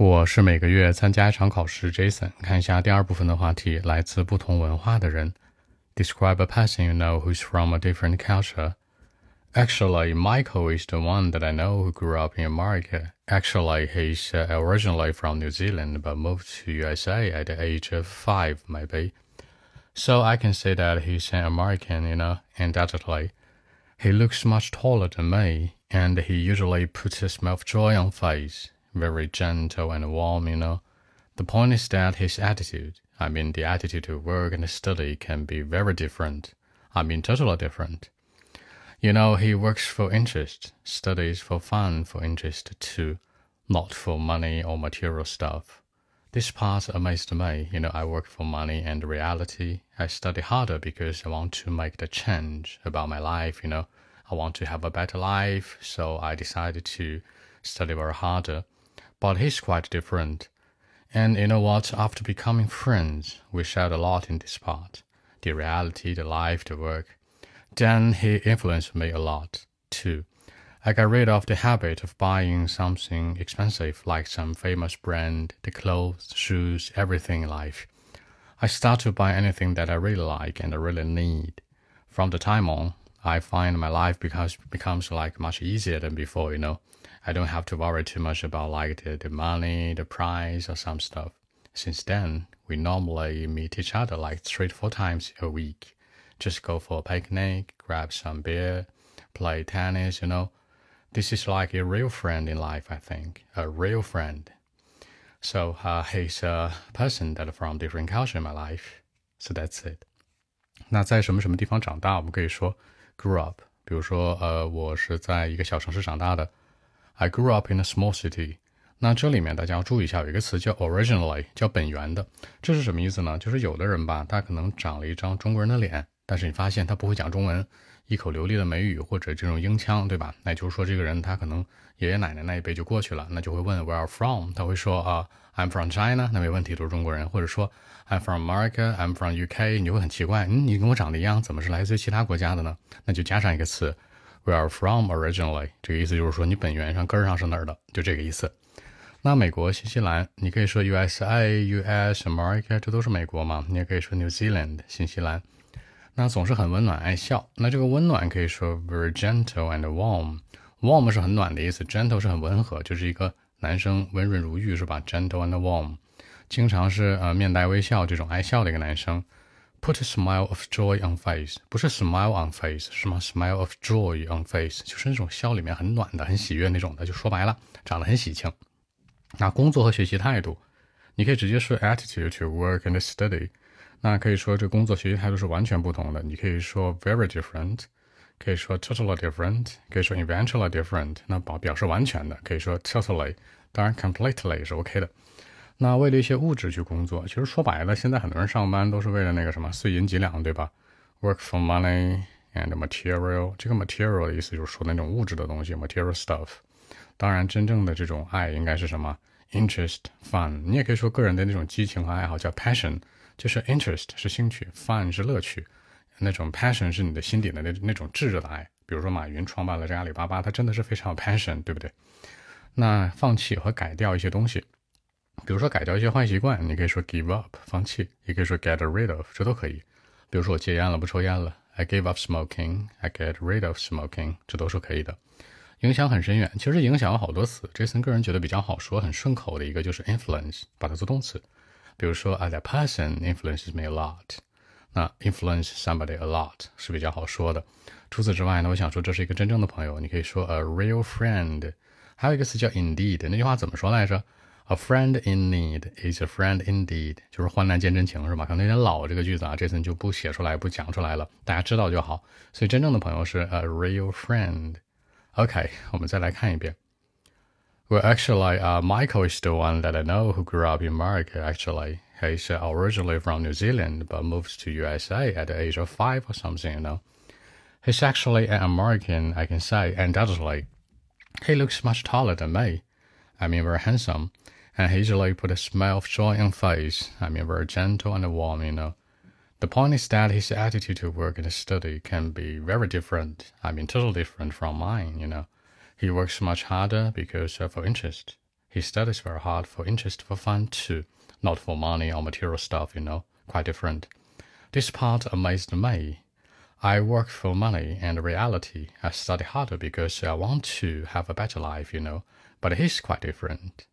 我是每个月参加一场考试。Jason，看一下第二部分的话题，来自不同文化的人。Describe a person you know who's from a different culture. Actually, Michael is the one that I know who grew up in America. Actually, he's uh, originally from New Zealand but moved to USA at the age of five, maybe. So I can say that he's an American, you know, undoubtedly. He looks much taller than me, and he usually puts a smile of joy on face very gentle and warm, you know. The point is that his attitude, I mean the attitude to work and study can be very different. I mean totally different. You know, he works for interest, studies for fun, for interest too, not for money or material stuff. This part amazed me. You know, I work for money and reality. I study harder because I want to make the change about my life, you know. I want to have a better life, so I decided to study very harder but he's quite different. And you know what? After becoming friends, we shared a lot in this part the reality, the life, the work. Then he influenced me a lot, too. I got rid of the habit of buying something expensive like some famous brand, the clothes, shoes, everything in life. I start to buy anything that I really like and I really need. From the time on, I find my life becomes becomes like much easier than before, you know. I don't have to worry too much about like the, the money, the price, or some stuff. Since then, we normally meet each other like three to four times a week. Just go for a picnic, grab some beer, play tennis, you know. This is like a real friend in life, I think. A real friend. So uh, he's a person that from different culture in my life. So that's it. 那在什么什么地方长大，我们可以说 grew up。比如说，呃，我是在一个小城市长大的。I grew up in a small city。那这里面大家要注意一下，有一个词叫 originally，叫本源的。这是什么意思呢？就是有的人吧，他可能长了一张中国人的脸，但是你发现他不会讲中文，一口流利的美语或者这种英腔，对吧？那就是说，这个人他可能爷爷奶奶那一辈就过去了，那就会问 Where are from？他会说啊，I'm from China，那没问题，都是中国人。或者说 I'm from America，I'm from UK，你就会很奇怪，嗯，你跟我长得一样，怎么是来自于其他国家的呢？那就加上一个词。We are from originally，这个意思就是说你本源上根儿上是哪儿的，就这个意思。那美国、新西兰，你可以说 USA、US、America，这都是美国嘛？你也可以说 New Zealand，新西兰。那总是很温暖、爱笑。那这个温暖可以说 very gentle and warm。warm 是很暖的意思，gentle 是很温和，就是一个男生温润如玉，是吧？gentle and warm，经常是呃面带微笑这种爱笑的一个男生。Put a smile of joy on face，不是 smile on face，是吗？Smile of joy on face，就是那种笑里面很暖的、很喜悦那种的。就说白了，长得很喜庆。那工作和学习态度，你可以直接说 attitude to work and study。那可以说这工作学习态度是完全不同的。你可以说 very different，可以说 totally different，可以说 eventually different。那表表示完全的，可以说 totally，当然 completely 也是 OK 的。那为了一些物质去工作，其实说白了，现在很多人上班都是为了那个什么碎银几两，对吧？Work for money and material。这个 material 的意思就是说那种物质的东西，material stuff。当然，真正的这种爱应该是什么？Interest, fun。你也可以说个人的那种激情和爱好叫 passion，就是 interest 是兴趣，fun 是乐趣，那种 passion 是你的心底的那那种炙热的爱。比如说马云创办了这阿里巴巴，他真的是非常有 passion，对不对？那放弃和改掉一些东西。比如说改掉一些坏习惯，你可以说 give up 放弃，也可以说 get rid of，这都可以。比如说我戒烟了，不抽烟了，I give up smoking，I get rid of smoking，这都是可以的。影响很深远，其实影响有好多词。Jason 个人觉得比较好说、很顺口的一个就是 influence，把它做动词。比如说 that person influences me a lot，那 influence somebody a lot 是比较好说的。除此之外呢，我想说这是一个真正的朋友，你可以说 a real friend。还有一个词叫 indeed，那句话怎么说来着？A friend in need is a friend indeed，就是患难见真情，是吧？可能有点老这个句子啊，这次就不写出来，不讲出来了，大家知道就好。所以真正的朋友是 a real friend。OK，我们再来看一遍。Well, actually, uh, Michael is the one that I know who grew up in America. Actually, he's uh, originally from New Zealand, but moved to USA at the age of five or something. You know, he's actually an American. I can say and that's undoubtedly. He looks much taller than me. I mean, very handsome and he usually put a smile of joy on face. I mean, very gentle and warm, you know. The point is that his attitude to work and study can be very different. I mean, totally different from mine, you know. He works much harder because of interest. He studies very hard for interest, for fun too, not for money or material stuff, you know, quite different. This part amazed me. I work for money and reality. I study harder because I want to have a better life, you know, but he's quite different.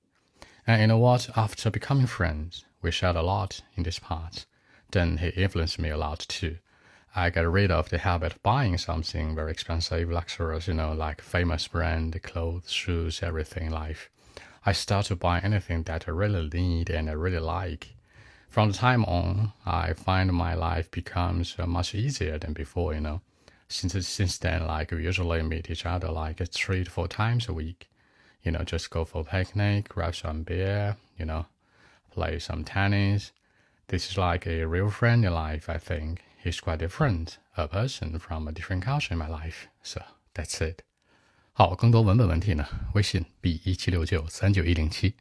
And you know what? After becoming friends, we shared a lot in this part. Then he influenced me a lot too. I get rid of the habit of buying something very expensive, luxurious, you know, like famous brand, clothes, shoes, everything in life. I start to buy anything that I really need and I really like. From the time on, I find my life becomes uh, much easier than before, you know. Since since then, like we usually meet each other like three to four times a week. You know, just go for a picnic, grab some beer, you know, play some tennis. This is like a real friend in life, I think. He's quite different, a person from a different culture in my life. So that's it. 好，更多文本问题呢，微信 b 一七六九三九一零七。